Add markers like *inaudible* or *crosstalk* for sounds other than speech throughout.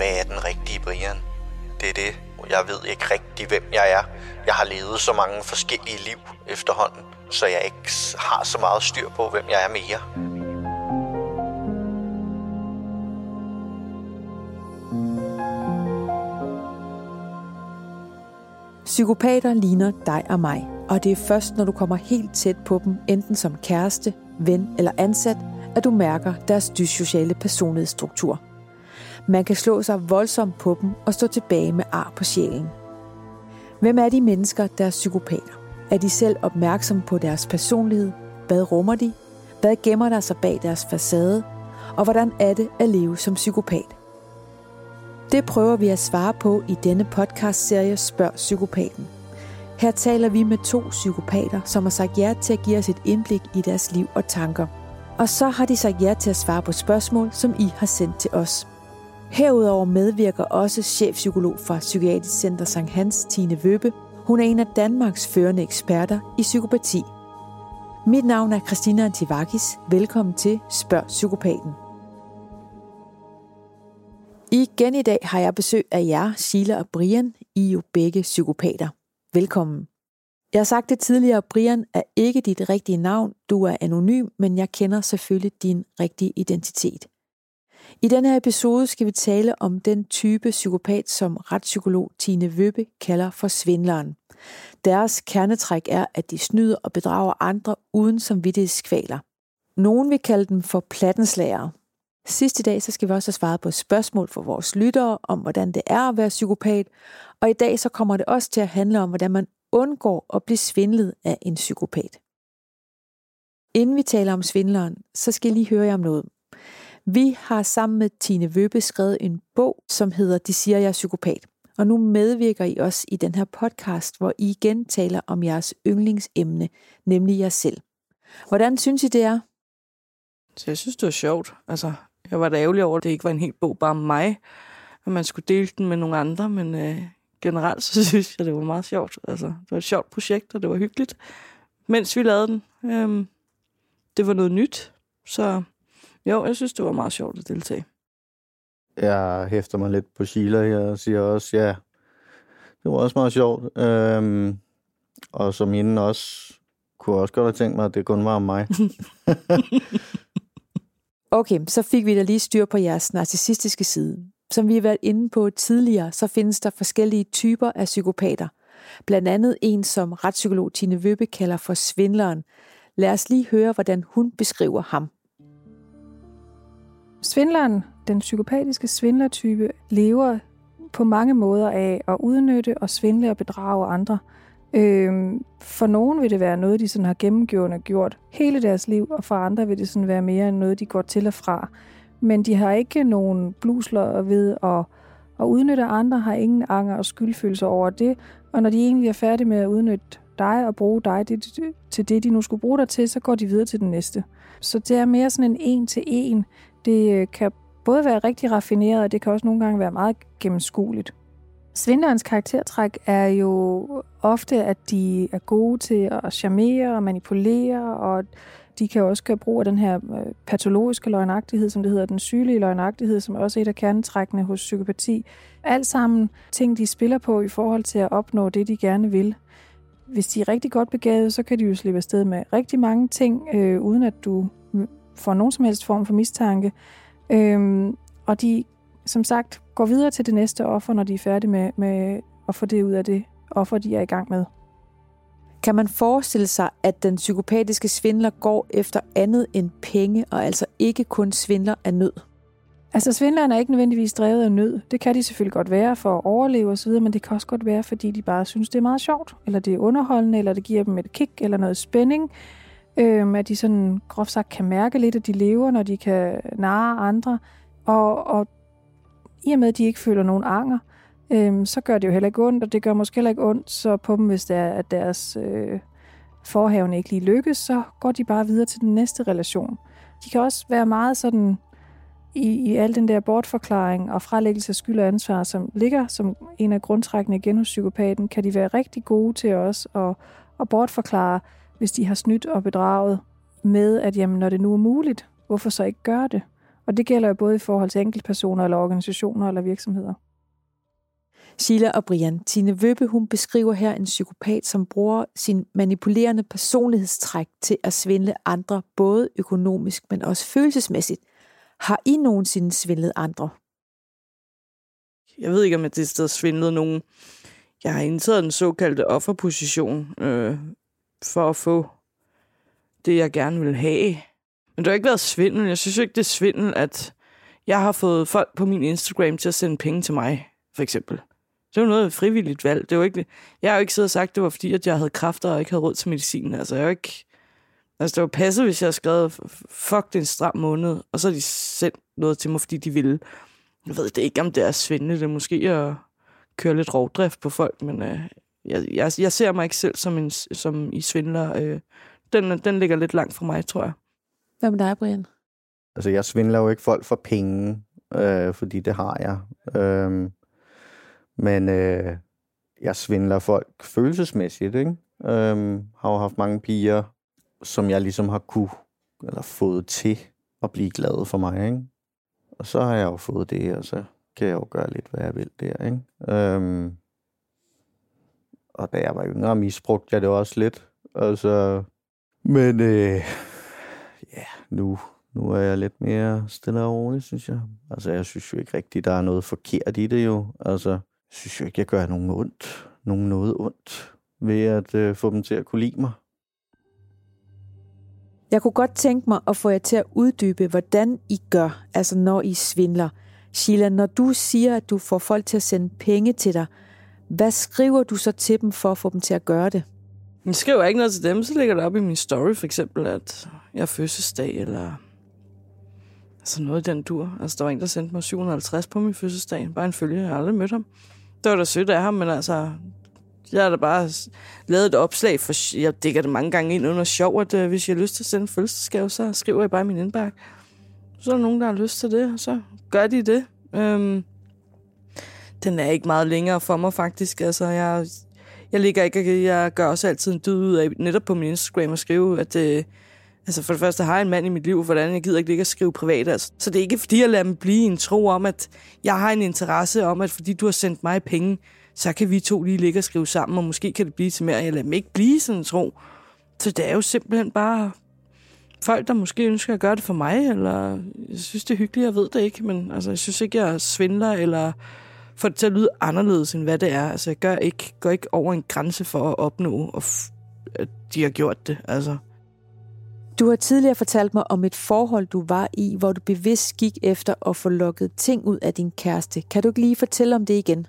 hvad er den rigtige Brian? Det er det. Jeg ved ikke rigtig, hvem jeg er. Jeg har levet så mange forskellige liv efterhånden, så jeg ikke har så meget styr på, hvem jeg er mere. Psykopater ligner dig og mig, og det er først, når du kommer helt tæt på dem, enten som kæreste, ven eller ansat, at du mærker deres dyssociale personlighedsstruktur. Man kan slå sig voldsomt på dem og stå tilbage med ar på sjælen. Hvem er de mennesker, der er psykopater? Er de selv opmærksomme på deres personlighed? Hvad rummer de? Hvad gemmer der sig bag deres facade? Og hvordan er det at leve som psykopat? Det prøver vi at svare på i denne podcast-serie Spørg Psykopaten. Her taler vi med to psykopater, som har sagt ja til at give os et indblik i deres liv og tanker. Og så har de sagt ja til at svare på spørgsmål, som I har sendt til os. Herudover medvirker også chefpsykolog fra Psykiatrisk Center Sankt Hans, Tine Vøbe. Hun er en af Danmarks førende eksperter i psykopati. Mit navn er Christina Antivakis. Velkommen til Spørg Psykopaten. Igen i dag har jeg besøg af jer, Sheila og Brian. I er jo begge psykopater. Velkommen. Jeg har sagt det tidligere, Brian er ikke dit rigtige navn. Du er anonym, men jeg kender selvfølgelig din rigtige identitet. I denne her episode skal vi tale om den type psykopat, som retspsykolog Tine Vøbe kalder for svindleren. Deres kernetræk er, at de snyder og bedrager andre uden som skvaler. Nogen vil kalde dem for plattenslagere. Sidst i dag så skal vi også have svaret på et spørgsmål for vores lyttere om, hvordan det er at være psykopat. Og i dag så kommer det også til at handle om, hvordan man undgår at blive svindlet af en psykopat. Inden vi taler om svindleren, så skal jeg lige høre jer om noget. Vi har sammen med Tine Vøbe skrevet en bog, som hedder De siger, jeg er psykopat. Og nu medvirker I også i den her podcast, hvor I igen taler om jeres yndlingsemne, nemlig jer selv. Hvordan synes I, det er? Så jeg synes, det var sjovt. Altså, jeg var da ærgerlig over, at det ikke var en helt bog bare om mig, at man skulle dele den med nogle andre, men øh, generelt så *laughs* synes jeg, det var meget sjovt. Altså, det var et sjovt projekt, og det var hyggeligt, mens vi lavede den. Øhm, det var noget nyt, så jo, jeg synes, det var meget sjovt at deltage. Jeg hæfter mig lidt på Sheila her og siger også, ja, det var også meget sjovt. Øhm, og som hende også kunne også godt have tænkt mig, at det kun var om mig. *laughs* okay, så fik vi da lige styr på jeres narcissistiske side. Som vi har været inde på tidligere, så findes der forskellige typer af psykopater. Blandt andet en, som retspsykolog Tine Vøbe kalder for svindleren. Lad os lige høre, hvordan hun beskriver ham. Svindleren, den psykopatiske svindlertype, lever på mange måder af at udnytte og svindle og bedrage andre. Øhm, for nogen vil det være noget, de sådan har gennemgående gjort hele deres liv, og for andre vil det sådan være mere end noget, de går til og fra. Men de har ikke nogen blusler ved at, at udnytte andre, har ingen anger og skyldfølelse over det, og når de egentlig er færdige med at udnytte dig og bruge dig det, til det, de nu skulle bruge dig til, så går de videre til den næste. Så det er mere sådan en en til en det øh, kan både være rigtig raffineret, og det kan også nogle gange være meget gennemskueligt. Svindlerens karaktertræk er jo ofte, at de er gode til at charmere og manipulere, og de kan også gøre brug af den her øh, patologiske løgnagtighed, som det hedder, den sygelige løgnagtighed, som også er et af kernetrækkene hos psykopati. Alt sammen ting, de spiller på i forhold til at opnå det, de gerne vil. Hvis de er rigtig godt begavet, så kan de jo slippe afsted med rigtig mange ting, øh, uden at du får nogen som helst form for mistanke. Øhm, og de, som sagt, går videre til det næste offer, når de er færdige med, med at få det ud af det offer, de er i gang med. Kan man forestille sig, at den psykopatiske svindler går efter andet end penge, og altså ikke kun svindler af nød? Altså svindlerne er ikke nødvendigvis drevet af nød. Det kan de selvfølgelig godt være for at overleve osv., men det kan også godt være, fordi de bare synes, det er meget sjovt, eller det er underholdende, eller det giver dem et kick, eller noget spænding, Øhm, at de sådan groft sagt kan mærke lidt, at de lever, når de kan narre andre. Og, og i og med, at de ikke føler nogen anger, øh, så gør det jo heller ikke ondt, og det gør måske heller ikke ondt så på dem, hvis det er, at deres øh, forhavne ikke lige lykkes, så går de bare videre til den næste relation. De kan også være meget sådan i, i al den der bortforklaring og frelæggelse af skyld og ansvar, som ligger som en af grundtrækkene igen hos psykopaten, kan de være rigtig gode til os at, at bortforklare, hvis de har snydt og bedraget med, at jamen, når det nu er muligt, hvorfor så ikke gøre det? Og det gælder jo både i forhold til enkeltpersoner eller organisationer eller virksomheder. Sheila og Brian, Tine Vøbe, hun beskriver her en psykopat, som bruger sin manipulerende personlighedstræk til at svindle andre, både økonomisk, men også følelsesmæssigt. Har I nogensinde svindlet andre? Jeg ved ikke, om jeg det sted svindlet nogen. Jeg har indtaget den såkaldte offerposition øh, for at få det, jeg gerne vil have. Men det har ikke været svindel. Jeg synes ikke, det er svindel, at jeg har fået folk på min Instagram til at sende penge til mig, for eksempel. Det var noget frivilligt valg. Det var ikke, jeg har jo ikke siddet og sagt, at det var fordi, at jeg havde kræfter og ikke havde råd til medicin. Altså, jeg har ikke... Altså, det var passet, hvis jeg havde skrevet, fuck, det er en stram måned, og så har de sendt noget til mig, fordi de ville. Jeg ved det ikke, om det er svindende. Det er måske at køre lidt rovdrift på folk, men øh, jeg, jeg, jeg ser mig ikke selv som, en, som i svindler. Øh, den, den ligger lidt langt fra mig, tror jeg. Hvad med dig, Brian? Altså, jeg svindler jo ikke folk for penge, øh, fordi det har jeg. Øh, men øh, jeg svindler folk følelsesmæssigt, ikke? Øh, har jo haft mange piger, som jeg ligesom har kunne, eller fået til at blive glade for mig, ikke? Og så har jeg jo fået det, og så kan jeg jo gøre lidt, hvad jeg vil der, ikke? Øhm, og da jeg var yngre, misbrugte jeg det også lidt. Altså, men øh, ja, nu, nu er jeg lidt mere stille og rolig, synes jeg. Altså, jeg synes jo ikke rigtigt, der er noget forkert i det jo. Altså, jeg synes jo ikke, jeg gør nogen ondt, nogen noget ondt ved at øh, få dem til at kunne lide mig. Jeg kunne godt tænke mig at få jer til at uddybe, hvordan I gør, altså når I svindler. Sheila, når du siger, at du får folk til at sende penge til dig, hvad skriver du så til dem for at få dem til at gøre det? Jeg skriver ikke noget til dem, så ligger det op i min story, for eksempel, at jeg er fødselsdag, eller altså noget i den dur. Altså, der var en, der sendte mig 750 på min fødselsdag. Bare en følge, jeg har aldrig mødt ham. Det var da sødt af ham, men altså, jeg har da bare lavet et opslag, for jeg dækker det mange gange ind under sjov, at uh, hvis jeg har lyst til at sende en fødselsdagsgave, så skriver jeg bare i min indbakke. Så er der nogen, der har lyst til det, og så gør de det. Øhm, den er ikke meget længere for mig, faktisk. Altså, jeg, jeg ligger ikke, jeg gør også altid en dyd ud af, netop på min Instagram, at skrive, at øh, altså for det første har jeg en mand i mit liv, hvordan jeg gider ikke ligge og skrive privat. Altså. Så det er ikke fordi, jeg lader mig blive en tro om, at jeg har en interesse om, at fordi du har sendt mig penge, så kan vi to lige ligge og skrive sammen, og måske kan det blive til mere. Jeg lader mig ikke blive sådan en tro. Så det er jo simpelthen bare folk, der måske ønsker at gøre det for mig, eller jeg synes, det er hyggeligt, jeg ved det ikke, men altså, jeg synes ikke, jeg svindler, eller får det til at lyde anderledes, end hvad det er. Altså, jeg gør ikke, går ikke over en grænse for at opnå, og at de har gjort det. Altså. Du har tidligere fortalt mig om et forhold, du var i, hvor du bevidst gik efter at få lukket ting ud af din kæreste. Kan du ikke lige fortælle om det igen?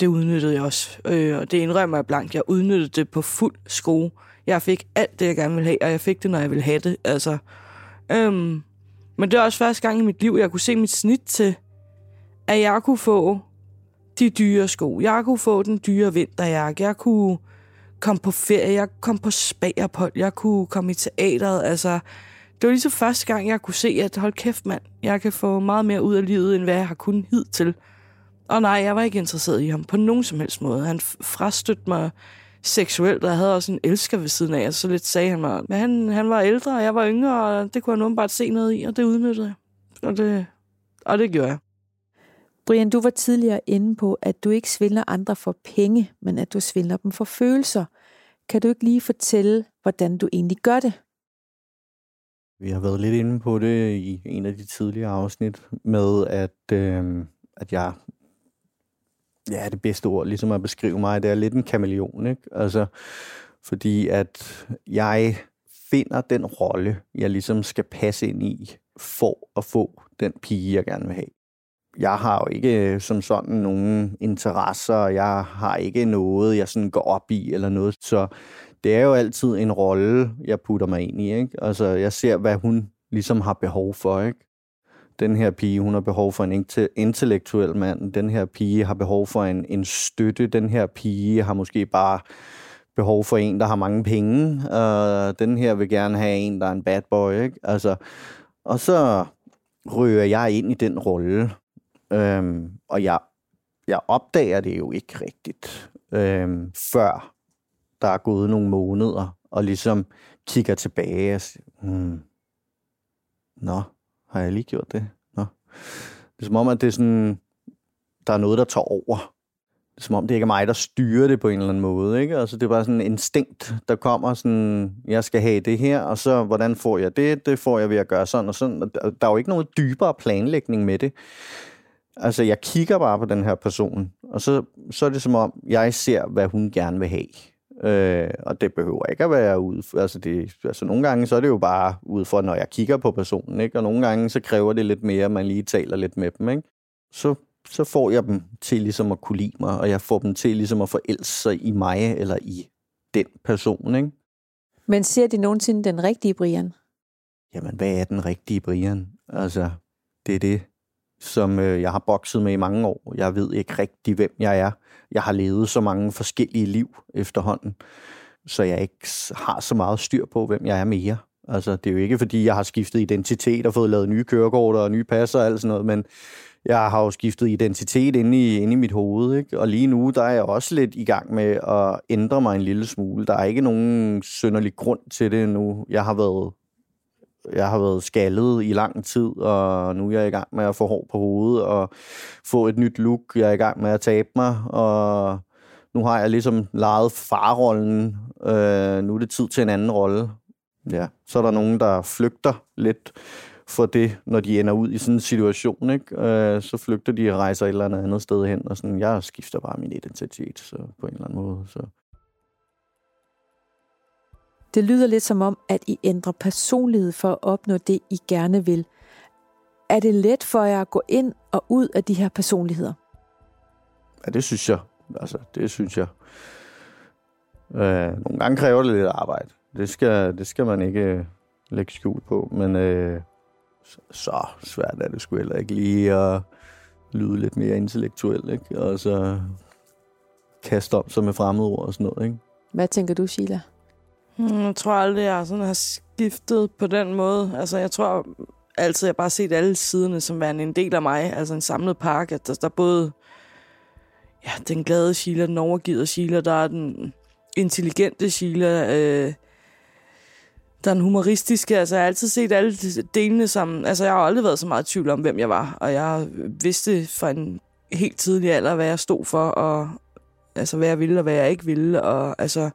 Det udnyttede jeg også, øh, og det indrømmer jeg blankt. Jeg udnyttede det på fuld skrue. Jeg fik alt det, jeg gerne ville have, og jeg fik det, når jeg ville have det. Altså, øhm, men det er også første gang i mit liv, jeg kunne se mit snit til, at jeg kunne få de dyre sko. Jeg kunne få den dyre vinterjakke. Jeg kunne komme på ferie. Jeg kom på spagerpold. Jeg kunne komme i teateret. Altså, det var lige så første gang, jeg kunne se, at hold kæft, mand. Jeg kan få meget mere ud af livet, end hvad jeg har kunnet hidtil. Og nej, jeg var ikke interesseret i ham på nogen som helst måde. Han frastødte mig seksuelt, og jeg havde også en elsker ved siden af, og så lidt sagde han mig, men han, han var ældre, og jeg var yngre, og det kunne han bare se noget i, og det udnyttede jeg. Og det, og det gjorde jeg. Brian, du var tidligere inde på, at du ikke svindler andre for penge, men at du svindler dem for følelser. Kan du ikke lige fortælle, hvordan du egentlig gør det? Vi har været lidt inde på det i en af de tidligere afsnit med, at, øh, at jeg ja, det bedste ord ligesom at beskrive mig, det er lidt en kameleon, ikke? Altså, fordi at jeg finder den rolle, jeg ligesom skal passe ind i, for at få den pige, jeg gerne vil have. Jeg har jo ikke øh, som sådan nogen interesser, jeg har ikke noget, jeg sådan går op i eller noget, så det er jo altid en rolle, jeg putter mig ind i, ikke? Altså, jeg ser, hvad hun ligesom har behov for, ikke? den her pige, hun har behov for en intellektuel mand, den her pige har behov for en, en støtte, den her pige har måske bare behov for en, der har mange penge, og den her vil gerne have en, der er en bad boy, ikke? Altså, og så rører jeg ind i den rolle, øhm, og jeg, jeg opdager det jo ikke rigtigt, øhm, før der er gået nogle måneder, og ligesom kigger tilbage og siger, hmm, nå, Har jeg lige gjort det? Nå. Det er som om, at det er sådan, der er noget, der tager over. Det er som om, det ikke er mig, der styrer det på en eller anden måde. Ikke? Altså, det er bare sådan en instinkt, der kommer sådan, jeg skal have det her, og så, hvordan får jeg det? Det får jeg ved at gøre sådan og sådan. Der er jo ikke noget dybere planlægning med det. Altså, jeg kigger bare på den her person, og så, så er det som om, jeg ser, hvad hun gerne vil have. Øh, og det behøver ikke at være ud. Altså, det, altså nogle gange så er det jo bare ud for, når jeg kigger på personen, ikke? og nogle gange så kræver det lidt mere, at man lige taler lidt med dem. Ikke? Så, så får jeg dem til ligesom at kunne lide mig, og jeg får dem til ligesom at forelske sig i mig eller i den person. Ikke? Men ser de nogensinde den rigtige Brian? Jamen, hvad er den rigtige Brian? Altså, det er det, som øh, jeg har bokset med i mange år. Jeg ved ikke rigtig, hvem jeg er. Jeg har levet så mange forskellige liv efterhånden, så jeg ikke har så meget styr på, hvem jeg er mere. Altså, det er jo ikke, fordi jeg har skiftet identitet og fået lavet nye kørekort og nye passer og alt sådan noget, men jeg har jo skiftet identitet inde i, inde i mit hoved, ikke? og lige nu der er jeg også lidt i gang med at ændre mig en lille smule. Der er ikke nogen synderlig grund til det nu. Jeg har været jeg har været skaldet i lang tid, og nu er jeg i gang med at få hår på hovedet og få et nyt look. Jeg er i gang med at tabe mig, og nu har jeg ligesom lejet farrollen. Øh, nu er det tid til en anden rolle. Ja, så er der nogen, der flygter lidt for det, når de ender ud i sådan en situation. Ikke? Øh, så flygter de og rejser et eller andet andet sted hen, og sådan, jeg skifter bare min identitet så på en eller anden måde. Så. Det lyder lidt som om, at I ændrer personlighed for at opnå det, I gerne vil. Er det let for jer at gå ind og ud af de her personligheder? Ja, det synes jeg. Altså, det synes jeg. Øh, nogle gange kræver det lidt arbejde. Det skal, det skal man ikke lægge skjul på, men øh, så, svært er det sgu heller ikke lige at lyde lidt mere intellektuel, ikke? Og så kaste om sig med fremmedord og sådan noget, ikke? Hvad tænker du, Sheila? Hmm, jeg tror aldrig, jeg sådan har skiftet på den måde. Altså, jeg tror altid, jeg bare har set alle siderne som værende en del af mig. Altså en samlet pakke. Der, der er både ja, den glade Sheila, den overgivet Sheila, der er den intelligente Sheila, øh, der er den humoristiske. Altså, jeg har altid set alle delene sammen. Altså, jeg har aldrig været så meget i tvivl om, hvem jeg var. Og jeg vidste fra en helt tidlig alder, hvad jeg stod for, og altså, hvad jeg ville, og hvad jeg ikke ville. Og altså,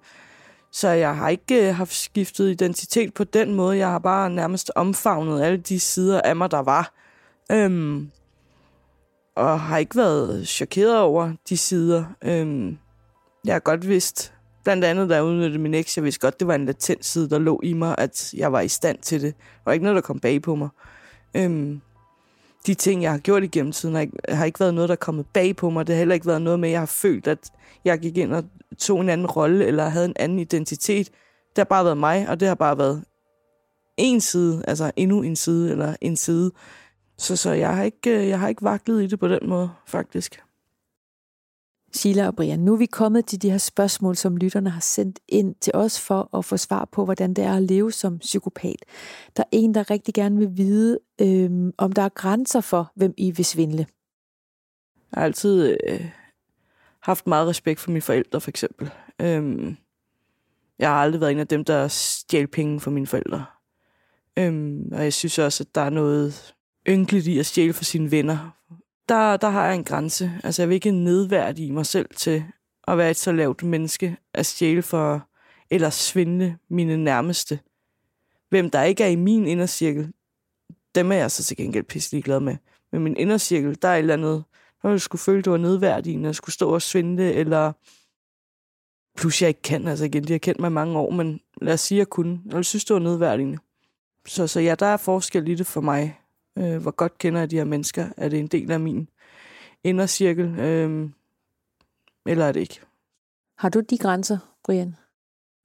så jeg har ikke øh, haft skiftet identitet på den måde. Jeg har bare nærmest omfavnet alle de sider af mig, der var. Øhm, og har ikke været chokeret over de sider. Øhm, jeg har godt vidst, blandt andet da jeg udnyttede min eks, jeg vidste godt, det var en latent side, der lå i mig, at jeg var i stand til det. Og var ikke noget, der kom bag på mig. Øhm, de ting, jeg har gjort igennem tiden, har ikke, har ikke været noget, der er kommet bag på mig. Det har heller ikke været noget med, at jeg har følt, at jeg gik ind og tog en anden rolle, eller havde en anden identitet. Det har bare været mig, og det har bare været en side, altså endnu en side, eller en side. Så, så jeg, har ikke, øh, jeg har ikke vaklet i det på den måde, faktisk. Sheila og Brian, nu er vi kommet til de her spørgsmål, som lytterne har sendt ind til os for at få svar på, hvordan det er at leve som psykopat. Der er en, der rigtig gerne vil vide, øhm, om der er grænser for, hvem I vil svindle. Jeg har altid øh, haft meget respekt for mine forældre, for eksempel. Øhm, jeg har aldrig været en af dem, der stjal penge for mine forældre. Øhm, og jeg synes også, at der er noget ynkeligt i at stjæle for sine venner. Der, der har jeg en grænse. Altså, jeg vil ikke nedværdige mig selv til at være et så lavt menneske at stjæle for, eller svindle mine nærmeste. Hvem der ikke er i min indercirkel, dem er jeg så til gengæld pisselig glad med. Men min indercirkel, der er et eller andet, når jeg skulle føle, det var nedværdigende, jeg skulle stå og svindle, eller plus jeg ikke kan, altså igen, de har kendt mig mange år, men lad os sige, at jeg kunne, og jeg synes, det var nedværdigende. Så, så ja, der er forskel i det for mig. Øh, hvor godt kender jeg de her mennesker? Er det en del af min indercirkel, øh, eller er det ikke? Har du de grænser, Brian?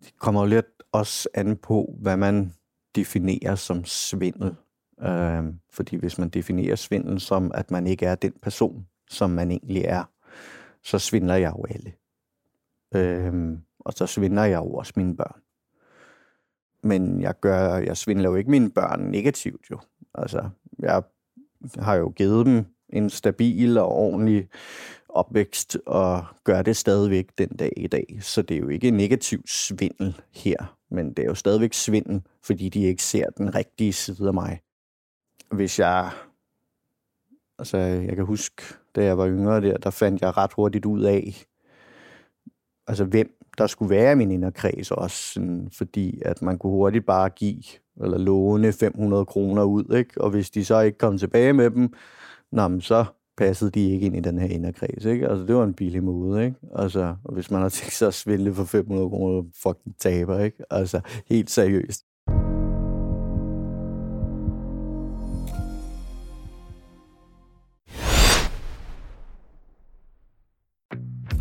Det kommer jo lidt også an på, hvad man definerer som svindel. Øh, fordi hvis man definerer svindel som, at man ikke er den person, som man egentlig er, så svindler jeg jo alle. Øh, og så svindler jeg jo også mine børn. Men jeg, gør, jeg svindler jo ikke mine børn negativt jo. Altså, jeg har jo givet dem en stabil og ordentlig opvækst, og gør det stadigvæk den dag i dag. Så det er jo ikke negativ svindel her, men det er jo stadigvæk svindel, fordi de ikke ser den rigtige side af mig. hvis jeg... Altså, jeg kan huske, da jeg var yngre der, der fandt jeg ret hurtigt ud af, altså hvem der skulle være i min inderkreds også, sådan, fordi at man kunne hurtigt bare give eller låne 500 kroner ud, ikke? og hvis de så ikke kom tilbage med dem, nå, så passede de ikke ind i den her inderkreds. Ikke? Altså, det var en billig måde. Ikke? Altså, og hvis man har tænkt sig at svindle for 500 kroner, fucking taber. Ikke? Altså, helt seriøst.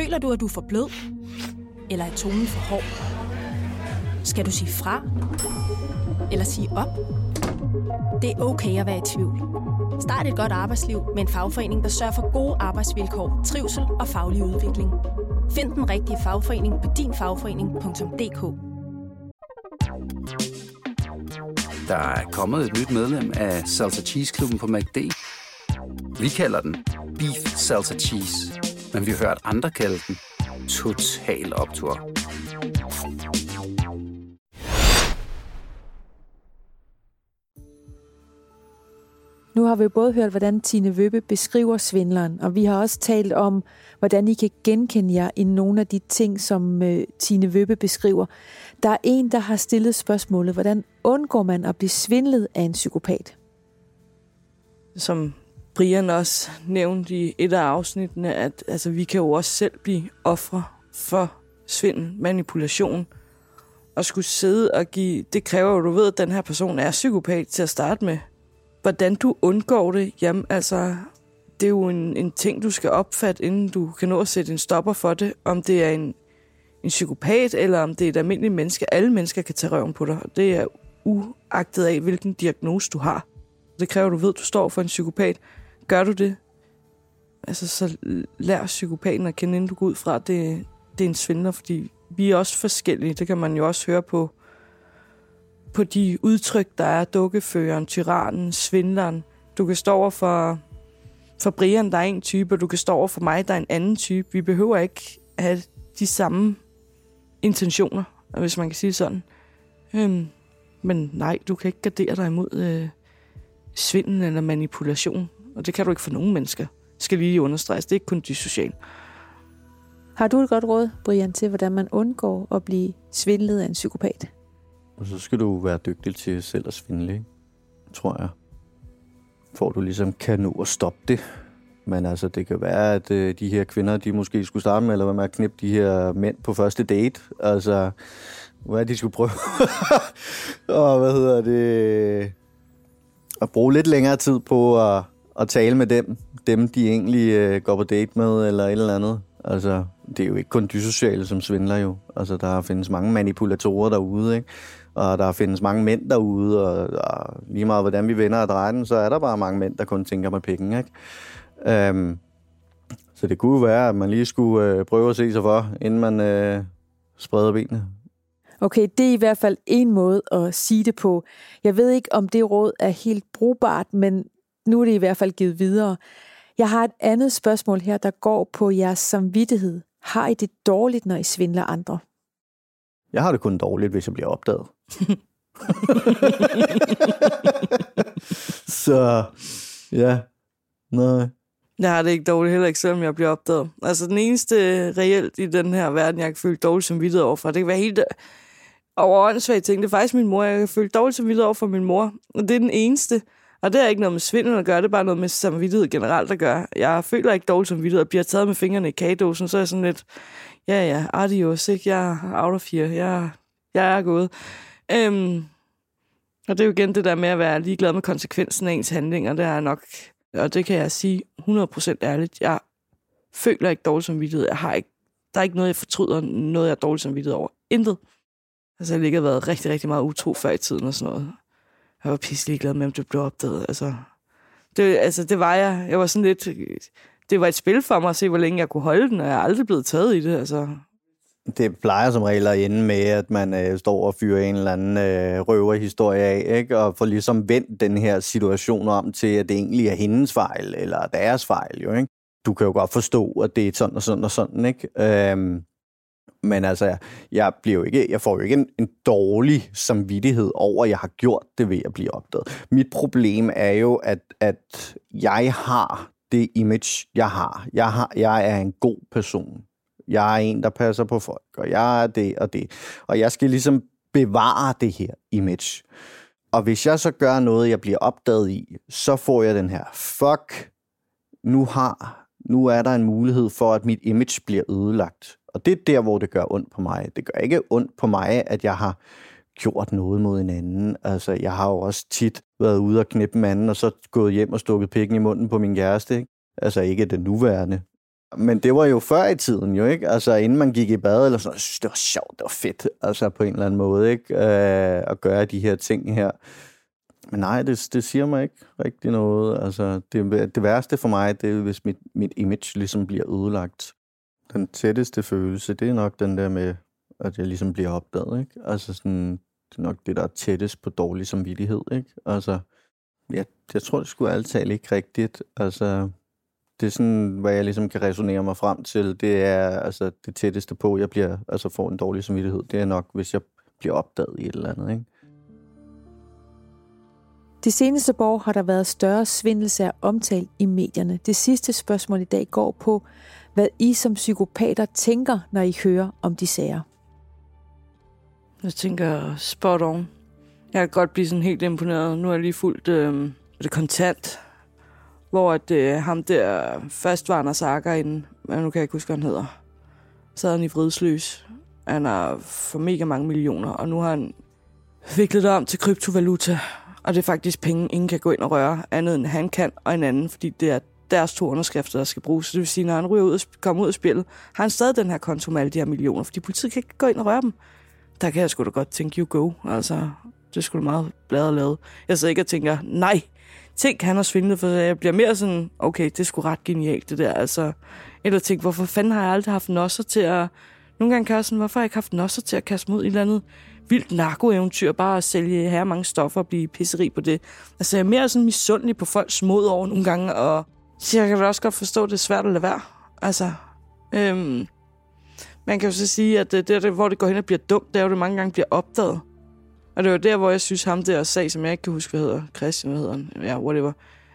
Føler du, at du er for blød? Eller er tonen for hård? Skal du sige fra? Eller sige op? Det er okay at være i tvivl. Start et godt arbejdsliv med en fagforening, der sørger for gode arbejdsvilkår, trivsel og faglig udvikling. Find den rigtige fagforening på dinfagforening.dk Der er kommet et nyt medlem af Salsa Cheese Klubben på MACD. Vi kalder den Beef Salsa Cheese, men vi har hørt andre kalde den Total Optor. Nu har vi jo både hørt, hvordan Tine Vøbbe beskriver svindleren, og vi har også talt om, hvordan I kan genkende jer i nogle af de ting, som øh, Tine Vøbbe beskriver. Der er en, der har stillet spørgsmålet, hvordan undgår man at blive svindlet af en psykopat? Som Brian også nævnte i et af afsnittene, at altså, vi kan jo også selv blive ofre for svindel, manipulation, og skulle sidde og give, det kræver jo, du ved, at den her person er psykopat til at starte med. Hvordan du undgår det, jamen altså, det er jo en, en ting, du skal opfatte, inden du kan nå at sætte en stopper for det. Om det er en, en psykopat, eller om det er et almindeligt menneske. Alle mennesker kan tage røven på dig. Det er uagtet af, hvilken diagnose du har. Det kræver, at du ved, at du står for en psykopat. Gør du det, altså, så lær psykopaten at kende, inden du går ud fra, at det, det er en svindler, fordi vi er også forskellige. Det kan man jo også høre på, på de udtryk, der er dukkeføreren, tyrannen, svindleren. Du kan stå over for, for Brian, der er en type, og du kan stå over for mig, der er en anden type. Vi behøver ikke have de samme intentioner, hvis man kan sige sådan. Øhm, men nej, du kan ikke gardere dig imod øh, svindel eller manipulation. Og det kan du ikke for nogen mennesker. Det skal lige understreges. Det er ikke kun de sociale. Har du et godt råd, Brian, til hvordan man undgår at blive svindlet af en psykopat? Og så skal du være dygtig til selv at svindle, ikke? tror jeg. For du ligesom kan nå at stoppe det. Men altså, det kan være, at øh, de her kvinder, de måske skulle starte med, eller hvad med at knippe de her mænd på første date. Altså, hvad de skulle prøve. *laughs* og hvad hedder det? At bruge lidt længere tid på at, at tale med dem. Dem, de egentlig øh, går på date med, eller et eller andet. Altså, det er jo ikke kun dysociale, som svindler jo. Altså, der findes mange manipulatorer derude, ikke? Og der findes mange mænd derude, og, og lige meget hvordan vi vender og drejer den, så er der bare mange mænd, der kun tænker på pikken, ikke? Øhm, så det kunne være, at man lige skulle øh, prøve at se sig for, inden man øh, spreder benene. Okay, det er i hvert fald en måde at sige det på. Jeg ved ikke, om det råd er helt brugbart, men nu er det i hvert fald givet videre. Jeg har et andet spørgsmål her, der går på jeres samvittighed. Har I det dårligt, når I svindler andre? Jeg har det kun dårligt, hvis jeg bliver opdaget. *laughs* så ja, nej. Jeg har det ikke dårligt heller ikke, selvom jeg bliver opdaget. Altså den eneste reelt i den her verden, jeg kan føle dårligt som videre overfor, det kan være helt over åndssvagt ting. Det er faktisk min mor. Jeg kan føle dårligt samvittighed over for min mor. Og det er den eneste. Og det er ikke noget med svindel at gøre, det er bare noget med samvittighed generelt at gøre. Jeg føler ikke dårligt samvittighed, og bliver taget med fingrene i kagedåsen, så er jeg sådan lidt, ja ja, adios, ikke? Jeg er out of here. Jeg, Jeg er gået. Øhm, og det er jo igen det der med at være ligeglad med konsekvensen af ens handlinger. Det er nok, og det kan jeg sige 100% ærligt. Jeg føler ikke dårlig samvittighed. Jeg har ikke, der er ikke noget, jeg fortryder, noget jeg er dårlig samvittighed over. Intet. Altså, jeg har været rigtig, rigtig meget utro før i tiden og sådan noget. Jeg var pisselig glad med, om det blev opdaget. Altså, det, altså, det var jeg. Jeg var sådan lidt... Det var et spil for mig at se, hvor længe jeg kunne holde den, og jeg er aldrig blevet taget i det. Altså, det plejer som regel at ende med, at man øh, står og fyrer en eller anden øh, røverhistorie af, ikke? og får ligesom vendt den her situation om til, at det egentlig er hendes fejl, eller deres fejl. Jo, ikke? Du kan jo godt forstå, at det er sådan og sådan og sådan. Ikke? Øhm, men altså, jeg, bliver jo ikke, jeg får jo ikke en, en dårlig samvittighed over, at jeg har gjort det ved at blive opdaget. Mit problem er jo, at, at jeg har det image, jeg har. Jeg, har. jeg er en god person. Jeg er en, der passer på folk, og jeg er det og det. Og jeg skal ligesom bevare det her image. Og hvis jeg så gør noget, jeg bliver opdaget i, så får jeg den her, fuck, nu, har, nu er der en mulighed for, at mit image bliver ødelagt. Og det er der, hvor det gør ondt på mig. Det gør ikke ondt på mig, at jeg har gjort noget mod en anden. Altså, jeg har jo også tit været ude og knippe med anden, og så gået hjem og stukket pikken i munden på min kæreste. Ikke? Altså ikke den nuværende. Men det var jo før i tiden jo, ikke? Altså inden man gik i bad eller sådan Jeg synes, det var sjovt, det var fedt, altså på en eller anden måde, ikke? Øh, at gøre de her ting her. Men nej, det, det siger mig ikke rigtig noget. Altså, det, det værste for mig, det er, hvis mit, mit image ligesom bliver ødelagt. Den tætteste følelse, det er nok den der med, at jeg ligesom bliver opdaget, ikke? Altså sådan, det er nok det, der er tættest på dårlig samvittighed, ikke? Altså, jeg, jeg tror, det skulle alt tale ikke rigtigt. Altså, det er sådan, hvad jeg ligesom kan resonere mig frem til, det er altså det tætteste på, jeg bliver, altså får en dårlig samvittighed, det er nok, hvis jeg bliver opdaget i et eller andet, ikke? De seneste år har der været større svindelsager omtalt i medierne. Det sidste spørgsmål i dag går på, hvad I som psykopater tænker, når I hører om de sager. Jeg tænker spot on. Jeg kan godt blive sådan helt imponeret. Nu er jeg lige fuldt øh, det kontant hvor at, øh, ham der først var Anders Akker inden, men nu kan jeg ikke huske, hvad han hedder. Så han i vridsløs. Han har for mega mange millioner, og nu har han viklet det om til kryptovaluta. Og det er faktisk penge, ingen kan gå ind og røre, andet end han kan og en anden, fordi det er deres to underskrifter, der skal bruges. Så det vil sige, når han ryger ud og kommer ud af spillet, har han stadig den her konto med alle de her millioner, fordi politiet kan ikke gå ind og røre dem. Der kan jeg sgu da godt tænke, you go. Altså, det skulle meget bladet lavet. Jeg sidder ikke og tænker, nej, Tænk, han har svindlet, for jeg bliver mere sådan, okay, det skulle sgu ret genialt, det der. Altså, eller tænk, hvorfor fanden har jeg aldrig haft nosser til at... Nogle gange kan jeg sådan, hvorfor har jeg ikke haft nosser til at kaste mod i et eller andet vildt narkoeventyr, bare at sælge her mange stoffer og blive pisseri på det. Altså, jeg er mere sådan misundelig på folks mod over nogle gange, og så jeg kan også godt forstå, at det er svært at lade være. Altså, øhm, man kan jo så sige, at det, der, hvor det går hen og bliver dumt, det er jo, det mange gange bliver opdaget. Og det var der, hvor jeg synes, ham der sag, som jeg ikke kan huske, hvad hedder, Christian, hvad hedder han, ja, whatever,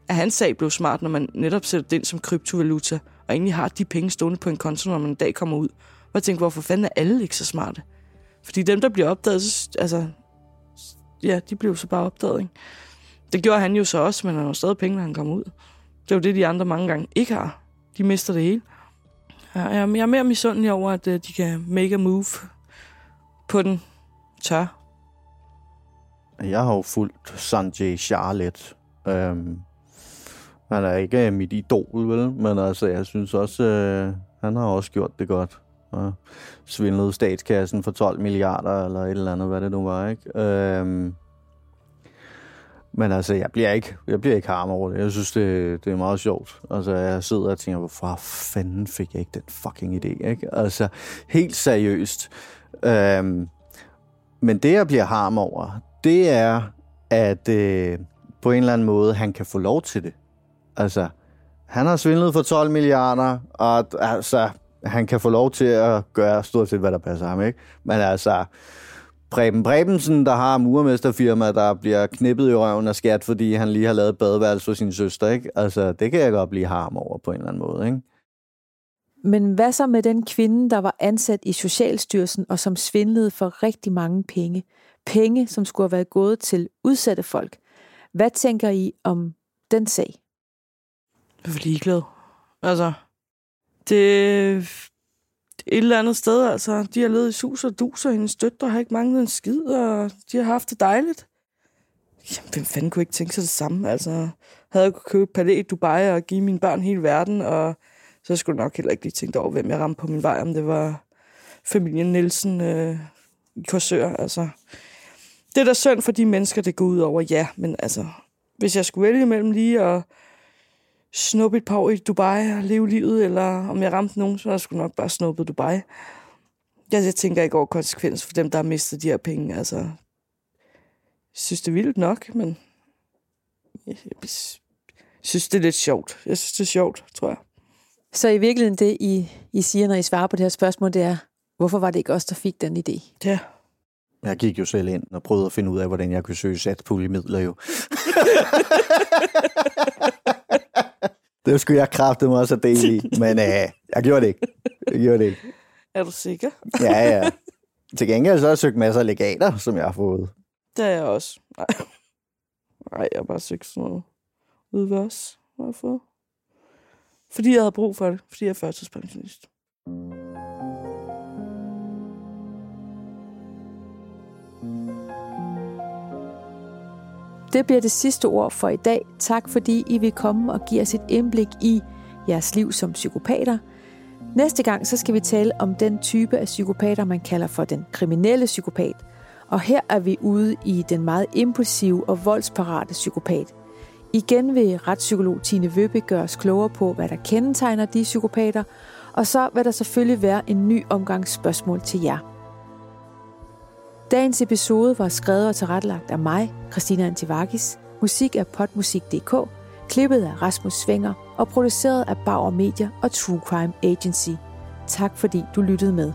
at hans sag blev smart, når man netop sætter den som kryptovaluta, og egentlig har de penge stående på en konto, når man en dag kommer ud. Og jeg tænkte, hvorfor fanden er alle ikke så smarte? Fordi dem, der bliver opdaget, så, altså, ja, de blev så bare opdaget, ikke? Det gjorde han jo så også, men han har stadig penge, når han kommer ud. Det er jo det, de andre mange gange ikke har. De mister det hele. Ja, jeg er mere misundelig over, at øh, de kan make a move på den tør jeg har jo fulgt Sanjay Charlotte. Øhm, han er ikke øh, mit idol, vel? Men altså, jeg synes også, øh, han har også gjort det godt. Og svindlet statskassen for 12 milliarder, eller et eller andet, hvad det nu var, ikke? Øhm, men altså, jeg bliver ikke, jeg bliver ikke harm over det. Jeg synes, det, det er meget sjovt. Altså, jeg sidder og tænker, hvorfor fanden fik jeg ikke den fucking idé, ikke? Altså, helt seriøst. Øhm, men det, jeg bliver harm over, det er, at øh, på en eller anden måde, han kan få lov til det. Altså, han har svindlet for 12 milliarder, og altså, han kan få lov til at gøre stort set, hvad der passer ham, ikke? Men altså, Preben Prebensen, der har murmesterfirma, der bliver knippet i røven af skat, fordi han lige har lavet badeværelse for sin søster, ikke? Altså, det kan jeg godt blive harm over på en eller anden måde, ikke? Men hvad så med den kvinde, der var ansat i Socialstyrelsen og som svindlede for rigtig mange penge? penge, som skulle have været gået til udsatte folk. Hvad tænker I om den sag? Jeg er ligeglad. Altså, det, et eller andet sted, altså. De har levet i sus og dus, og hendes døtre har ikke manglet en skid, og de har haft det dejligt. Jamen, hvem fanden kunne ikke tænke sig det samme? Altså, havde jeg kunne købe palæ i Dubai og give mine børn hele verden, og så skulle jeg nok heller ikke lige tænke over, hvem jeg ramte på min vej, om det var familien Nielsen øh, i Korsør. Altså, det er da synd for de mennesker, det går ud over, ja, men altså, hvis jeg skulle vælge mellem lige at snuppe et par år i Dubai og leve livet, eller om jeg ramte nogen, så skulle jeg nok bare snuppe Dubai. Jeg, jeg tænker ikke over konsekvens for dem, der har mistet de her penge. Altså, jeg synes, det er vildt nok, men jeg, jeg synes, det er lidt sjovt. Jeg synes, det er sjovt, tror jeg. Så i virkeligheden det, I, I siger, når I svarer på det her spørgsmål, det er, hvorfor var det ikke os, der fik den idé? Ja. Jeg gik jo selv ind og prøvede at finde ud af, hvordan jeg kunne søge satspuljemidler jo. *laughs* det skulle jeg kræfte mig også at dele i, *laughs* men øh, jeg gjorde det ikke. Jeg gjorde det ikke. Er du sikker? ja, ja. *laughs* Til gengæld så har jeg søgt masser af legater, som jeg har fået. Det er jeg også. Nej, Nej jeg har bare søgt sådan noget os, har jeg fået. Fordi jeg havde brug for det. Fordi jeg er førtidspensionist. Det bliver det sidste ord for i dag. Tak fordi I vil komme og give os et indblik i jeres liv som psykopater. Næste gang så skal vi tale om den type af psykopater, man kalder for den kriminelle psykopat. Og her er vi ude i den meget impulsive og voldsparate psykopat. Igen vil retspsykolog Tine Vøbe gøre os klogere på, hvad der kendetegner de psykopater, og så vil der selvfølgelig være en ny omgang spørgsmål til jer. Dagens episode var skrevet og tilrettelagt af mig, Christina Antivakis. Musik af potmusik.dk, klippet af Rasmus Svinger og produceret af Bauer Media og True Crime Agency. Tak fordi du lyttede med.